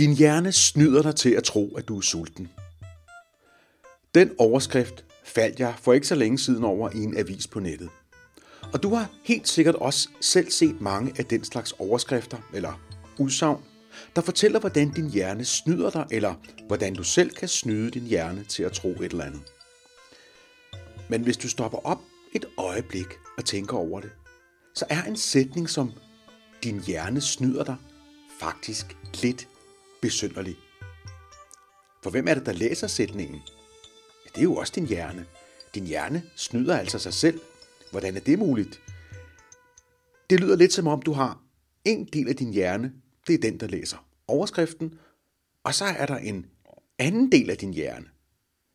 Din hjerne snyder dig til at tro, at du er sulten. Den overskrift faldt jeg for ikke så længe siden over i en avis på nettet. Og du har helt sikkert også selv set mange af den slags overskrifter eller udsagn, der fortæller, hvordan din hjerne snyder dig, eller hvordan du selv kan snyde din hjerne til at tro et eller andet. Men hvis du stopper op et øjeblik og tænker over det, så er en sætning som din hjerne snyder dig faktisk lidt besynderlig. For hvem er det, der læser sætningen? Ja, det er jo også din hjerne. Din hjerne snyder altså sig selv. Hvordan er det muligt? Det lyder lidt som om, du har en del af din hjerne, det er den, der læser overskriften, og så er der en anden del af din hjerne,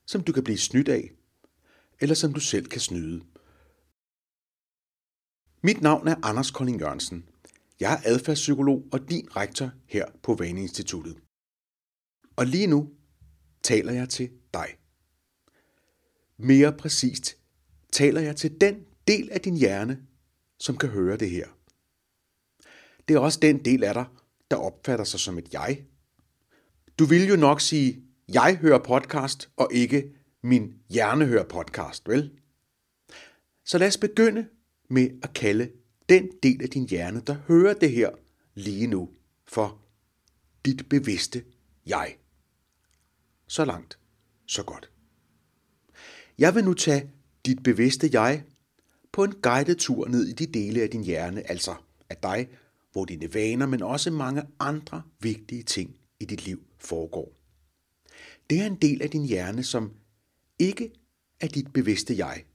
som du kan blive snydt af, eller som du selv kan snyde. Mit navn er Anders Kolding Jørgensen. Jeg er adfærdspsykolog og din rektor her på Vaneinstituttet. Og lige nu taler jeg til dig. Mere præcist taler jeg til den del af din hjerne, som kan høre det her. Det er også den del af dig, der opfatter sig som et jeg. Du vil jo nok sige, jeg hører podcast, og ikke min hjerne hører podcast, vel? Så lad os begynde med at kalde den del af din hjerne, der hører det her lige nu, for dit bevidste jeg. Så langt, så godt. Jeg vil nu tage dit bevidste jeg på en guided tur ned i de dele af din hjerne, altså af dig, hvor dine vaner, men også mange andre vigtige ting i dit liv foregår. Det er en del af din hjerne, som ikke er dit bevidste jeg.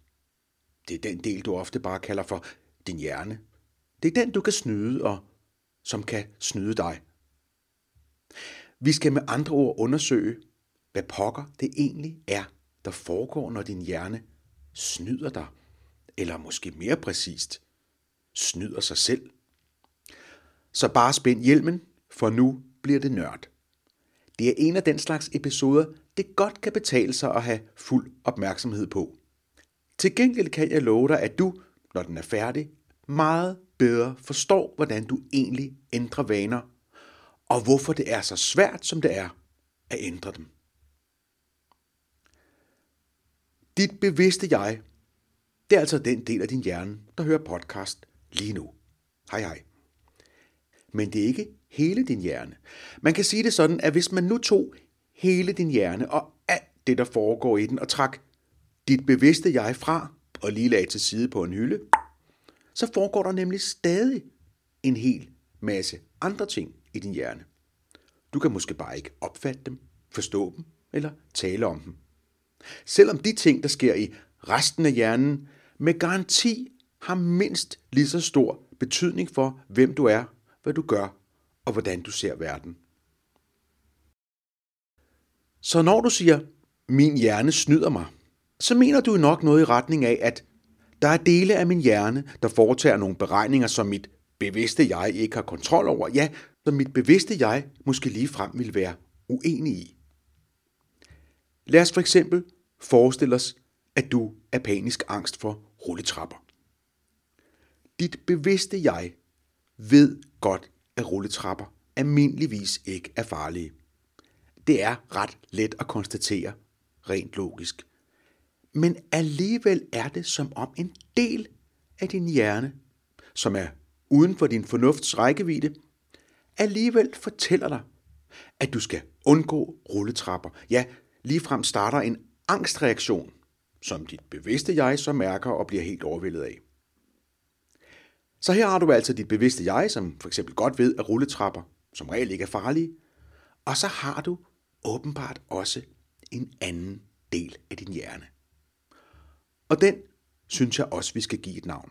Det er den del, du ofte bare kalder for din hjerne. Det er den, du kan snyde, og som kan snyde dig. Vi skal med andre ord undersøge, hvad pokker det egentlig er, der foregår, når din hjerne snyder dig, eller måske mere præcist, snyder sig selv. Så bare spænd hjelmen, for nu bliver det nørd. Det er en af den slags episoder, det godt kan betale sig at have fuld opmærksomhed på. Til gengæld kan jeg love dig, at du, når den er færdig, meget bedre forstår, hvordan du egentlig ændrer vaner, og hvorfor det er så svært, som det er at ændre dem. Dit bevidste jeg, det er altså den del af din hjerne, der hører podcast lige nu. Hej hej. Men det er ikke hele din hjerne. Man kan sige det sådan, at hvis man nu tog hele din hjerne og alt det, der foregår i den, og trak dit bevidste jeg fra og lige lagde til side på en hylde, så foregår der nemlig stadig en hel masse andre ting i din hjerne. Du kan måske bare ikke opfatte dem, forstå dem eller tale om dem. Selvom de ting, der sker i resten af hjernen, med garanti har mindst lige så stor betydning for, hvem du er, hvad du gør og hvordan du ser verden. Så når du siger, min hjerne snyder mig, så mener du nok noget i retning af, at der er dele af min hjerne, der foretager nogle beregninger, som mit bevidste jeg ikke har kontrol over. Ja, som mit bevidste jeg måske lige frem vil være uenig i. Lad os for eksempel forestille os, at du er panisk angst for rulletrapper. Dit bevidste jeg ved godt, at rulletrapper almindeligvis ikke er farlige. Det er ret let at konstatere, rent logisk. Men alligevel er det som om en del af din hjerne, som er uden for din fornufts rækkevidde, alligevel fortæller dig, at du skal undgå rulletrapper. Ja, ligefrem starter en angstreaktion, som dit bevidste jeg så mærker og bliver helt overvældet af. Så her har du altså dit bevidste jeg, som for eksempel godt ved, at rulletrapper som regel ikke er farlige. Og så har du åbenbart også en anden del af din hjerne. Og den synes jeg også, vi skal give et navn.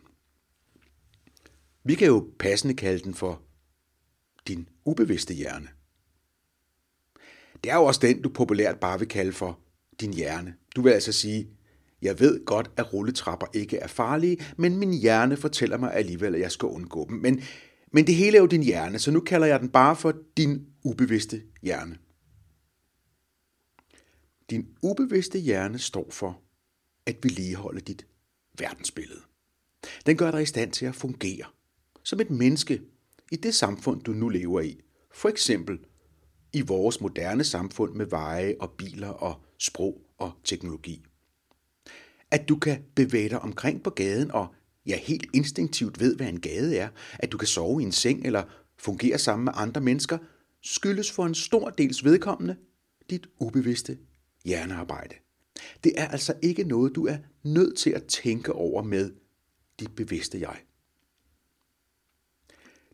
Vi kan jo passende kalde den for din ubevidste hjerne. Det er jo også den, du populært bare vil kalde for din hjerne. Du vil altså sige, jeg ved godt, at rulletrapper ikke er farlige, men min hjerne fortæller mig alligevel, at jeg skal undgå dem. Men, men det hele er jo din hjerne, så nu kalder jeg den bare for din ubevidste hjerne. Din ubevidste hjerne står for at vedligeholde dit verdensbillede. Den gør dig i stand til at fungere som et menneske i det samfund, du nu lever i. For eksempel i vores moderne samfund med veje og biler og sprog og teknologi. At du kan bevæge dig omkring på gaden og ja, helt instinktivt ved, hvad en gade er, at du kan sove i en seng eller fungere sammen med andre mennesker, skyldes for en stor dels vedkommende dit ubevidste hjernearbejde. Det er altså ikke noget, du er nødt til at tænke over med dit bevidste jeg.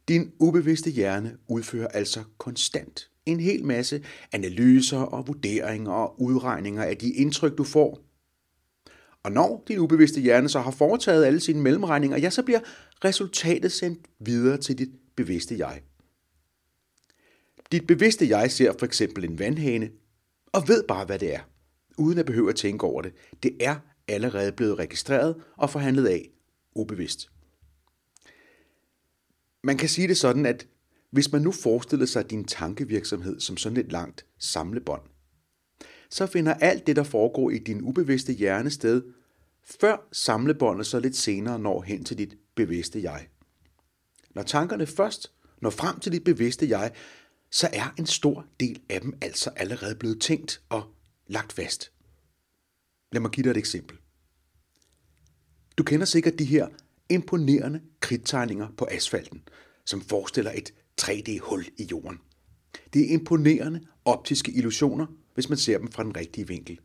Din ubevidste hjerne udfører altså konstant en hel masse analyser og vurderinger og udregninger af de indtryk, du får. Og når din ubevidste hjerne så har foretaget alle sine mellemregninger, ja, så bliver resultatet sendt videre til dit bevidste jeg. Dit bevidste jeg ser for eksempel en vandhane og ved bare, hvad det er, uden at behøve at tænke over det. Det er allerede blevet registreret og forhandlet af ubevidst. Man kan sige det sådan, at hvis man nu forestiller sig din tankevirksomhed som sådan et langt samlebånd, så finder alt det, der foregår i din ubevidste hjerne sted, før samlebåndet så lidt senere når hen til dit bevidste jeg. Når tankerne først når frem til dit bevidste jeg, så er en stor del af dem altså allerede blevet tænkt og lagt fast. Lad mig give dig et eksempel. Du kender sikkert de her imponerende kridttegninger på asfalten, som forestiller et 3D-hul i jorden. Det er imponerende optiske illusioner, hvis man ser dem fra den rigtige vinkel.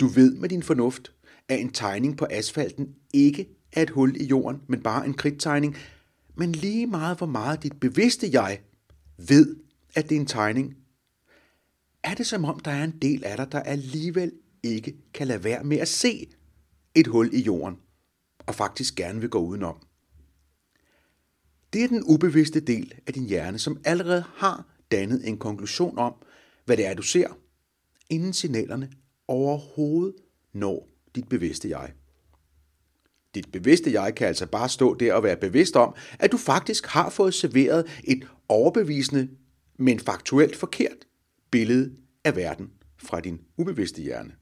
Du ved med din fornuft, at en tegning på asfalten ikke er et hul i jorden, men bare en kridttegning, men lige meget hvor meget dit bevidste jeg ved, at det er en tegning, er det som om, der er en del af dig, der alligevel ikke kan lade være med at se et hul i jorden, og faktisk gerne vil gå udenom. Det er den ubevidste del af din hjerne, som allerede har dannet en konklusion om, hvad det er, du ser, inden signalerne overhovedet når dit bevidste jeg. Dit bevidste jeg kan altså bare stå der og være bevidst om, at du faktisk har fået serveret et overbevisende, men faktuelt forkert billede af verden fra din ubevidste hjerne.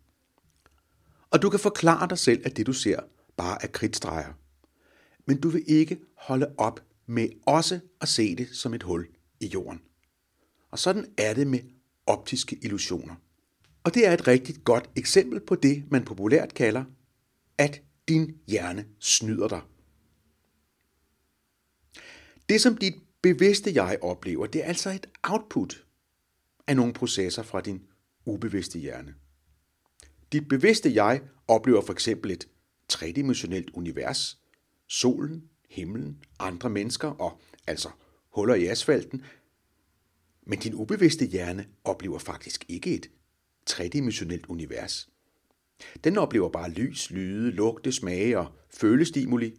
Og du kan forklare dig selv, at det du ser bare er kridtstreger. Men du vil ikke holde op med også at se det som et hul i jorden. Og sådan er det med optiske illusioner. Og det er et rigtig godt eksempel på det, man populært kalder, at din hjerne snyder dig. Det, som dit bevidste jeg oplever, det er altså et output af nogle processer fra din ubevidste hjerne. Dit bevidste jeg oplever for eksempel et tredimensionelt univers, solen, himlen, andre mennesker og altså huller i asfalten. Men din ubevidste hjerne oplever faktisk ikke et tredimensionelt univers. Den oplever bare lys, lyde, lugte, smage og følestimuli.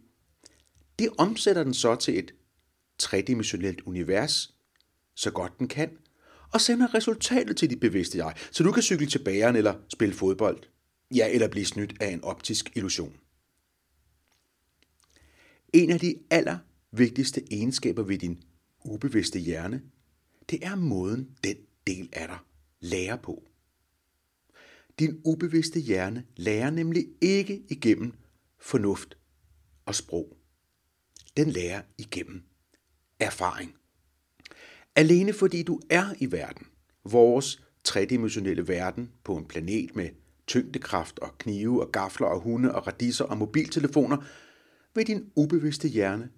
Det omsætter den så til et tredimensionelt univers, så godt den kan, og sender resultatet til dit bevidste jeg, så du kan cykle til bageren eller spille fodbold. Ja, eller blive snydt af en optisk illusion. En af de allervigtigste egenskaber ved din ubevidste hjerne, det er måden, den del af dig lærer på. Din ubevidste hjerne lærer nemlig ikke igennem fornuft og sprog. Den lærer igennem erfaring. Alene fordi du er i verden, vores tredimensionelle verden på en planet med tyngdekraft og knive og gafler og hunde og radiser og mobiltelefoner, vil din ubevidste hjerne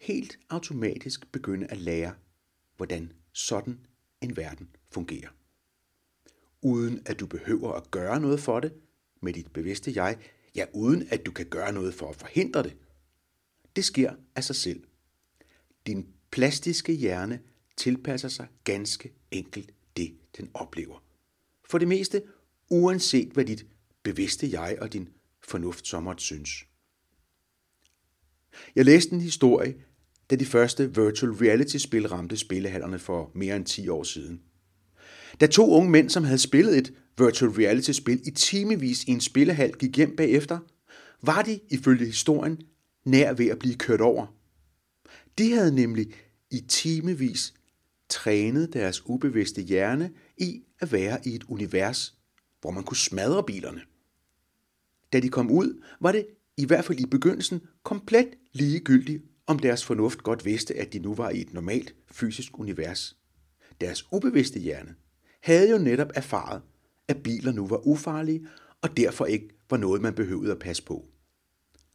helt automatisk begynde at lære, hvordan sådan en verden fungerer. Uden at du behøver at gøre noget for det med dit bevidste jeg, ja uden at du kan gøre noget for at forhindre det. Det sker af sig selv. Din plastiske hjerne tilpasser sig ganske enkelt det, den oplever. For det meste, uanset hvad dit bevidste jeg og din fornuft så synes. Jeg læste en historie, da de første virtual reality-spil ramte spillehallerne for mere end 10 år siden. Da to unge mænd, som havde spillet et virtual reality-spil i timevis i en spillehal, gik hjem bagefter, var de, ifølge historien, nær ved at blive kørt over. De havde nemlig i timevis trænet deres ubevidste hjerne i at være i et univers, hvor man kunne smadre bilerne. Da de kom ud, var det i hvert fald i begyndelsen komplet ligegyldigt, om deres fornuft godt vidste, at de nu var i et normalt fysisk univers. deres ubevidste hjerne, havde jo netop erfaret, at biler nu var ufarlige, og derfor ikke var noget, man behøvede at passe på.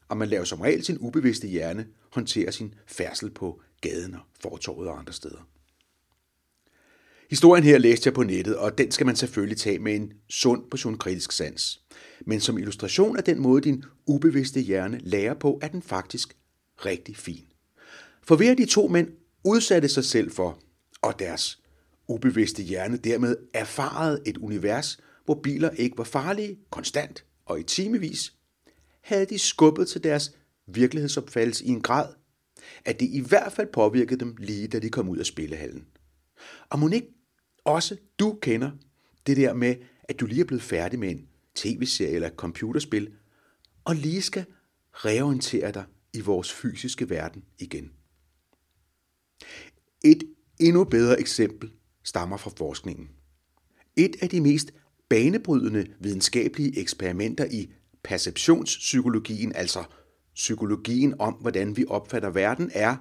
Og man laver som regel sin ubevidste hjerne håndtere sin færdsel på gaden og fortorvet og andre steder. Historien her læste jeg på nettet, og den skal man selvfølgelig tage med en sund portion kritisk sans. Men som illustration af den måde, din ubevidste hjerne lærer på, er den faktisk rigtig fin. For ved at de to mænd udsatte sig selv for, og deres ubevidste hjerne dermed erfarede et univers, hvor biler ikke var farlige, konstant og i timevis, havde de skubbet til deres virkelighedsopfattelse i en grad, at det i hvert fald påvirkede dem lige da de kom ud af spillehallen. Og må ikke også du kender det der med, at du lige er blevet færdig med en tv-serie eller et computerspil, og lige skal reorientere dig i vores fysiske verden igen. Et endnu bedre eksempel stammer fra forskningen. Et af de mest banebrydende videnskabelige eksperimenter i perceptionspsykologien, altså psykologien om, hvordan vi opfatter verden, er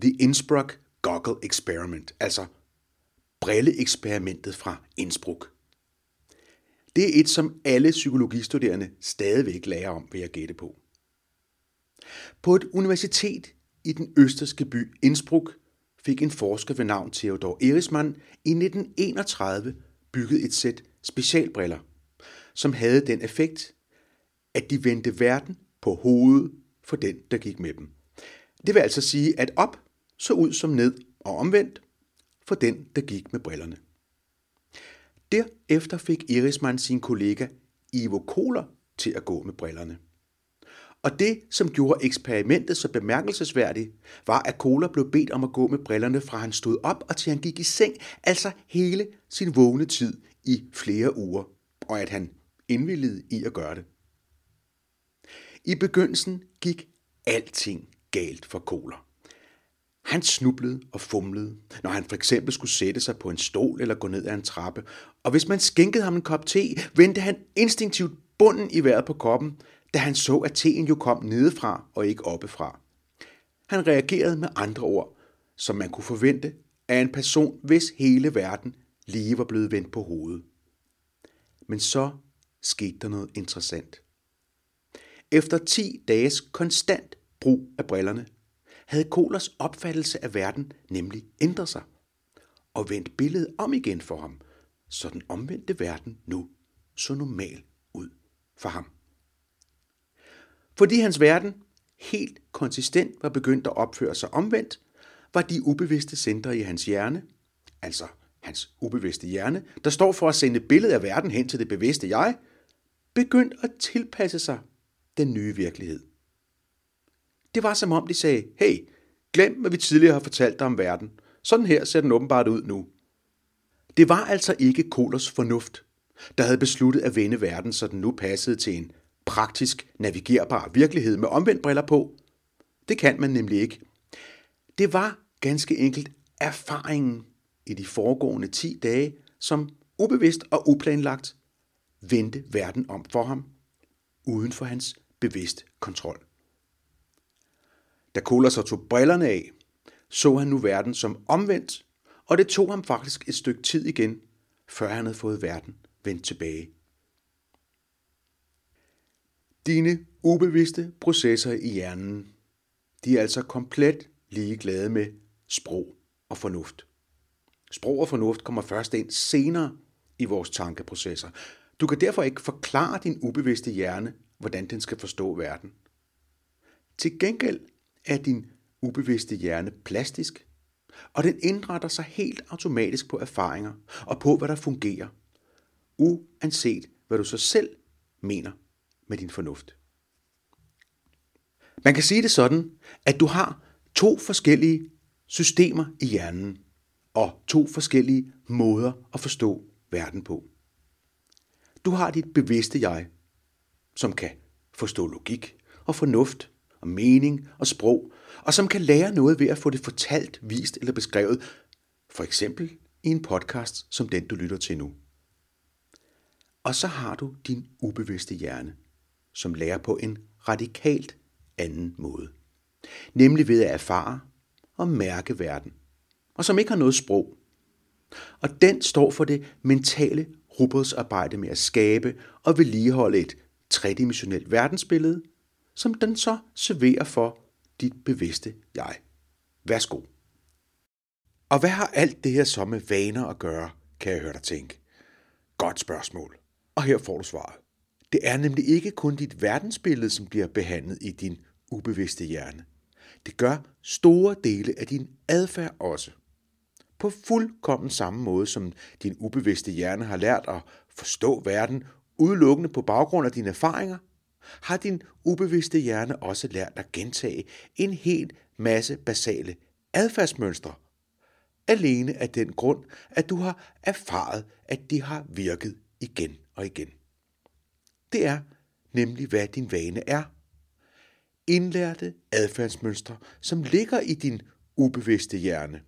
The Innsbruck Goggle Experiment, altså brilleeksperimentet fra Innsbruck. Det er et, som alle psykologistuderende stadigvæk lærer om, vil jeg gætte på. På et universitet i den østerske by Innsbruck fik en forsker ved navn Theodor Erismann i 1931 bygget et sæt specialbriller, som havde den effekt, at de vendte verden på hovedet for den, der gik med dem. Det vil altså sige, at op så ud som ned og omvendt for den, der gik med brillerne. Derefter fik Erismann sin kollega Ivo Kohler til at gå med brillerne. Og det, som gjorde eksperimentet så bemærkelsesværdigt, var, at Kohler blev bedt om at gå med brillerne fra han stod op og til han gik i seng, altså hele sin vågne tid i flere uger, og at han indvilligede i at gøre det. I begyndelsen gik alting galt for Kohler. Han snublede og fumlede, når han for eksempel skulle sætte sig på en stol eller gå ned ad en trappe. Og hvis man skænkede ham en kop te, vendte han instinktivt bunden i vejret på koppen, da han så, at teen jo kom nedefra og ikke oppefra. Han reagerede med andre ord, som man kunne forvente af en person, hvis hele verden lige var blevet vendt på hovedet. Men så skete der noget interessant. Efter 10 dages konstant brug af brillerne, havde Kolers opfattelse af verden nemlig ændret sig og vendt billedet om igen for ham, så den omvendte verden nu så normal ud for ham. Fordi hans verden helt konsistent var begyndt at opføre sig omvendt, var de ubevidste centre i hans hjerne, altså hans ubevidste hjerne, der står for at sende billedet af verden hen til det bevidste jeg, begyndt at tilpasse sig den nye virkelighed. Det var som om de sagde, hey, glem hvad vi tidligere har fortalt dig om verden. Sådan her ser den åbenbart ud nu. Det var altså ikke Kolers fornuft, der havde besluttet at vende verden, så den nu passede til en praktisk, navigerbar virkelighed med omvendt briller på. Det kan man nemlig ikke. Det var ganske enkelt erfaringen i de foregående 10 dage, som ubevidst og uplanlagt vendte verden om for ham, uden for hans bevidst kontrol. Da Kohler så tog brillerne af, så han nu verden som omvendt, og det tog ham faktisk et stykke tid igen, før han havde fået verden vendt tilbage. Dine ubevidste processer i hjernen, de er altså komplet ligeglade med sprog og fornuft. Sprog og fornuft kommer først ind senere i vores tankeprocesser. Du kan derfor ikke forklare din ubevidste hjerne, hvordan den skal forstå verden. Til gengæld er din ubevidste hjerne plastisk, og den indretter sig helt automatisk på erfaringer og på, hvad der fungerer, uanset hvad du så selv mener med din fornuft. Man kan sige det sådan, at du har to forskellige systemer i hjernen og to forskellige måder at forstå verden på. Du har dit bevidste jeg, som kan forstå logik og fornuft og mening og sprog, og som kan lære noget ved at få det fortalt, vist eller beskrevet, for eksempel i en podcast som den, du lytter til nu. Og så har du din ubevidste hjerne, som lærer på en radikalt anden måde. Nemlig ved at erfare og mærke verden, og som ikke har noget sprog, Og den står for det mentale robotsarbejde med at skabe og vedligeholde et tredimensionelt verdensbillede, som den så serverer for dit bevidste jeg. Værsgo. Og hvad har alt det her så med vaner at gøre, kan jeg høre dig tænke? Godt spørgsmål. Og her får du svaret. Det er nemlig ikke kun dit verdensbillede, som bliver behandlet i din ubevidste hjerne. Det gør store dele af din adfærd også. På fuldkommen samme måde, som din ubevidste hjerne har lært at forstå verden udelukkende på baggrund af dine erfaringer, har din ubevidste hjerne også lært at gentage en hel masse basale adfærdsmønstre. Alene af den grund, at du har erfaret, at de har virket igen og igen. Det er nemlig, hvad din vane er. Indlærte adfærdsmønstre, som ligger i din ubevidste hjerne,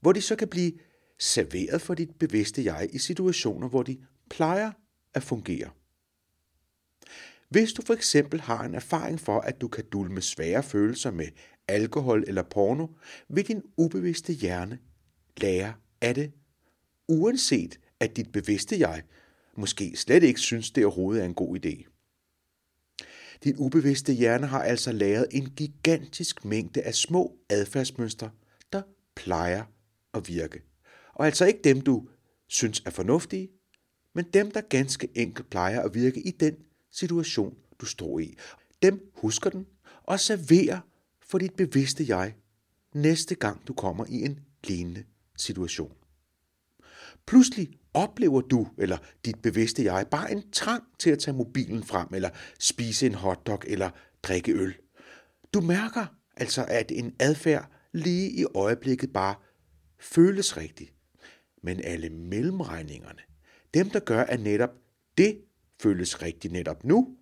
hvor de så kan blive serveret for dit bevidste jeg i situationer, hvor de plejer at fungere. Hvis du for eksempel har en erfaring for, at du kan dulme svære følelser med alkohol eller porno, vil din ubevidste hjerne lære af det, uanset at dit bevidste jeg måske slet ikke synes, det overhovedet er en god idé. Din ubevidste hjerne har altså lavet en gigantisk mængde af små adfærdsmønstre, der plejer at virke. Og altså ikke dem, du synes er fornuftige, men dem, der ganske enkelt plejer at virke i den situation, du står i. Dem husker den og serverer for dit bevidste jeg næste gang du kommer i en lignende situation. Pludselig oplever du eller dit bevidste jeg bare en trang til at tage mobilen frem, eller spise en hotdog, eller drikke øl. Du mærker altså, at en adfærd lige i øjeblikket bare føles rigtig. Men alle mellemregningerne, dem der gør, at netop det føles rigtigt netop nu,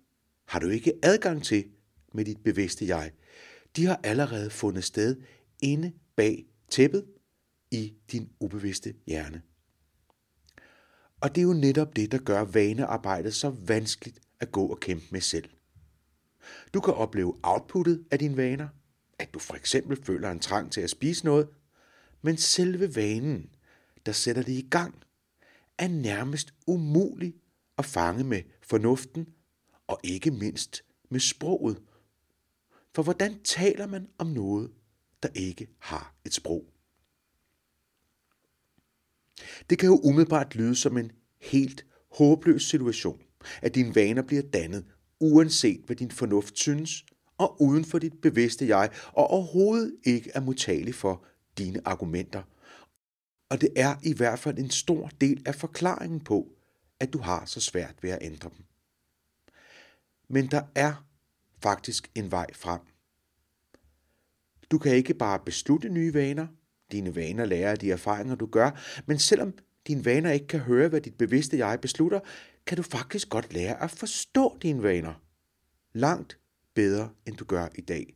har du ikke adgang til med dit bevidste jeg. De har allerede fundet sted inde bag tæppet i din ubevidste hjerne. Og det er jo netop det, der gør vanearbejdet så vanskeligt at gå og kæmpe med selv. Du kan opleve outputtet af dine vaner, at du for eksempel føler en trang til at spise noget, men selve vanen, der sætter det i gang, er nærmest umulig at fange med fornuften og ikke mindst med sproget. For hvordan taler man om noget, der ikke har et sprog? Det kan jo umiddelbart lyde som en helt håbløs situation, at dine vaner bliver dannet, uanset hvad din fornuft synes, og uden for dit bevidste jeg, og overhovedet ikke er modtagelig for dine argumenter. Og det er i hvert fald en stor del af forklaringen på, at du har så svært ved at ændre dem. Men der er faktisk en vej frem. Du kan ikke bare beslutte nye vaner, dine vaner lærer af de erfaringer, du gør, men selvom dine vaner ikke kan høre, hvad dit bevidste jeg beslutter, kan du faktisk godt lære at forstå dine vaner. Langt bedre, end du gør i dag.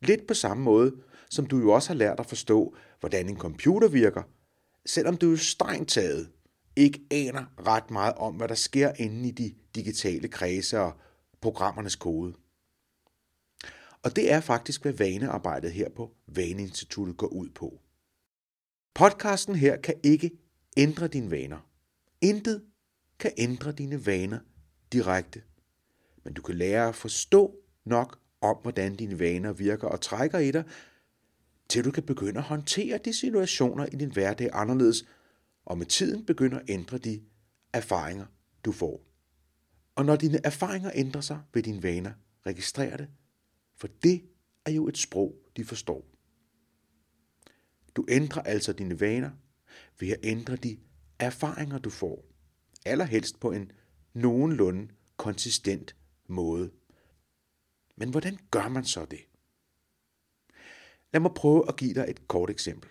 Lidt på samme måde, som du jo også har lært at forstå, hvordan en computer virker, selvom du jo strengt taget ikke aner ret meget om, hvad der sker inde i de digitale kredse og programmernes kode. Og det er faktisk, hvad vanearbejdet her på Vaneinstituttet går ud på. Podcasten her kan ikke ændre dine vaner. Intet kan ændre dine vaner direkte. Men du kan lære at forstå nok om, hvordan dine vaner virker og trækker i dig, til du kan begynde at håndtere de situationer i din hverdag anderledes, og med tiden begynder at ændre de erfaringer, du får. Og når dine erfaringer ændrer sig, vil dine vaner registrere det, for det er jo et sprog, de forstår. Du ændrer altså dine vaner ved at ændre de erfaringer, du får. Allerhelst på en nogenlunde konsistent måde. Men hvordan gør man så det? Lad mig prøve at give dig et kort eksempel.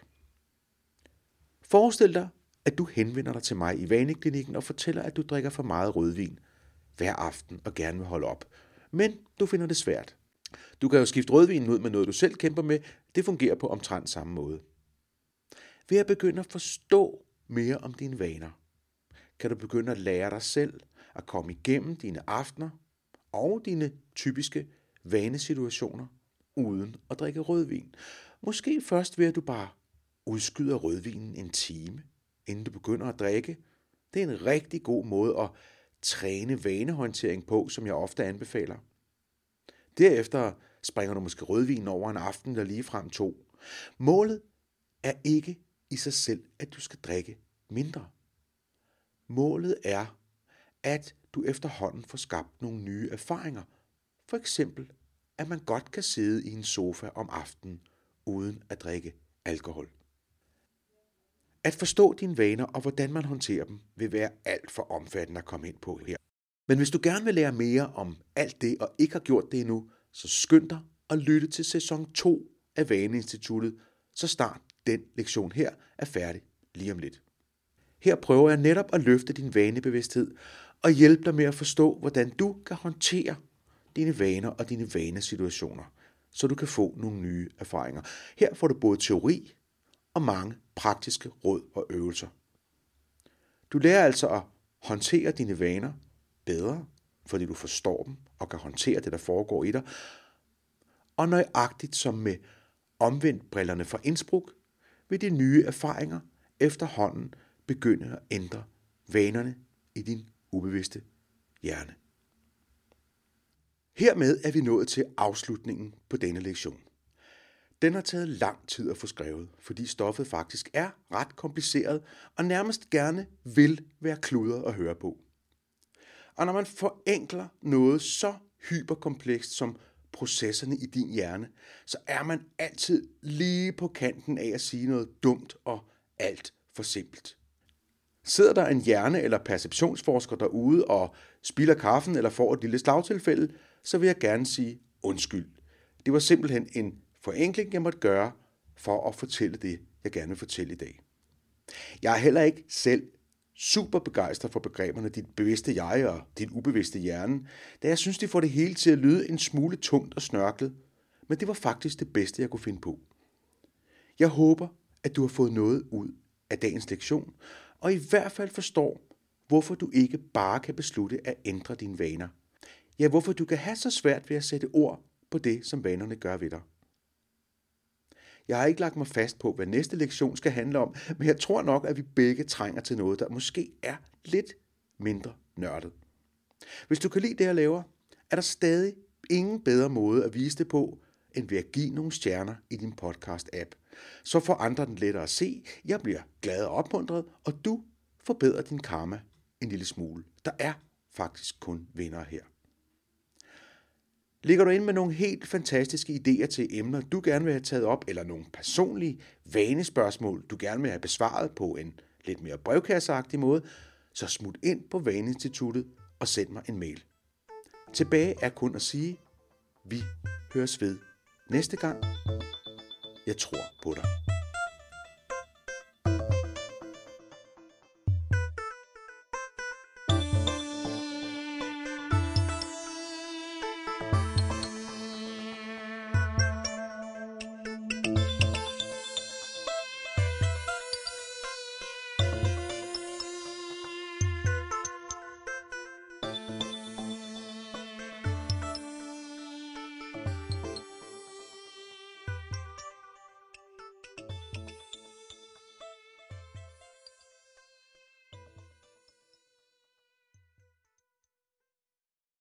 Forestil dig, at du henvender dig til mig i vaneklinikken og fortæller, at du drikker for meget rødvin hver aften og gerne vil holde op. Men du finder det svært. Du kan jo skifte rødvinen ud med noget, du selv kæmper med. Det fungerer på omtrent samme måde. Ved at begynde at forstå mere om dine vaner, kan du begynde at lære dig selv at komme igennem dine aftener og dine typiske vanesituationer uden at drikke rødvin. Måske først ved at du bare udskyder rødvinen en time inden du begynder at drikke. Det er en rigtig god måde at træne vanehåndtering på, som jeg ofte anbefaler. Derefter springer du måske rødvin over en aften eller lige frem to. Målet er ikke i sig selv, at du skal drikke mindre. Målet er, at du efterhånden får skabt nogle nye erfaringer. For eksempel, at man godt kan sidde i en sofa om aftenen uden at drikke alkohol. At forstå dine vaner og hvordan man håndterer dem, vil være alt for omfattende at komme ind på her. Men hvis du gerne vil lære mere om alt det og ikke har gjort det endnu, så skynd dig og lytte til sæson 2 af Vaneinstituttet, så snart den lektion her er færdig lige om lidt. Her prøver jeg netop at løfte din vanebevidsthed og hjælpe dig med at forstå, hvordan du kan håndtere dine vaner og dine vanesituationer, så du kan få nogle nye erfaringer. Her får du både teori og mange praktiske råd og øvelser. Du lærer altså at håndtere dine vaner bedre, fordi du forstår dem og kan håndtere det, der foregår i dig. Og nøjagtigt som med omvendt brillerne fra Innsbruck, vil de nye erfaringer efterhånden begynde at ændre vanerne i din ubevidste hjerne. Hermed er vi nået til afslutningen på denne lektion. Den har taget lang tid at få skrevet, fordi stoffet faktisk er ret kompliceret og nærmest gerne vil være kludret at høre på. Og når man forenkler noget så hyperkomplekst som processerne i din hjerne, så er man altid lige på kanten af at sige noget dumt og alt for simpelt. Sidder der en hjerne- eller perceptionsforsker derude og spilder kaffen eller får et lille slagtilfælde, så vil jeg gerne sige undskyld. Det var simpelthen en forenkling, jeg måtte gøre for at fortælle det, jeg gerne vil fortælle i dag. Jeg er heller ikke selv super begejstret for begreberne dit bevidste jeg og din ubevidste hjerne, da jeg synes, de får det hele til at lyde en smule tungt og snørklet, men det var faktisk det bedste, jeg kunne finde på. Jeg håber, at du har fået noget ud af dagens lektion, og i hvert fald forstår, hvorfor du ikke bare kan beslutte at ændre dine vaner. Ja, hvorfor du kan have så svært ved at sætte ord på det, som vanerne gør ved dig. Jeg har ikke lagt mig fast på, hvad næste lektion skal handle om, men jeg tror nok, at vi begge trænger til noget, der måske er lidt mindre nørdet. Hvis du kan lide det, jeg laver, er der stadig ingen bedre måde at vise det på, end ved at give nogle stjerner i din podcast-app. Så får andre den lettere at se, jeg bliver glad og opmuntret, og du forbedrer din karma en lille smule. Der er faktisk kun vinder her. Ligger du ind med nogle helt fantastiske idéer til emner, du gerne vil have taget op, eller nogle personlige vanespørgsmål, du gerne vil have besvaret på en lidt mere brevkasseagtig måde, så smut ind på Vaneinstituttet og send mig en mail. Tilbage er kun at sige, vi høres ved næste gang. Jeg tror på dig.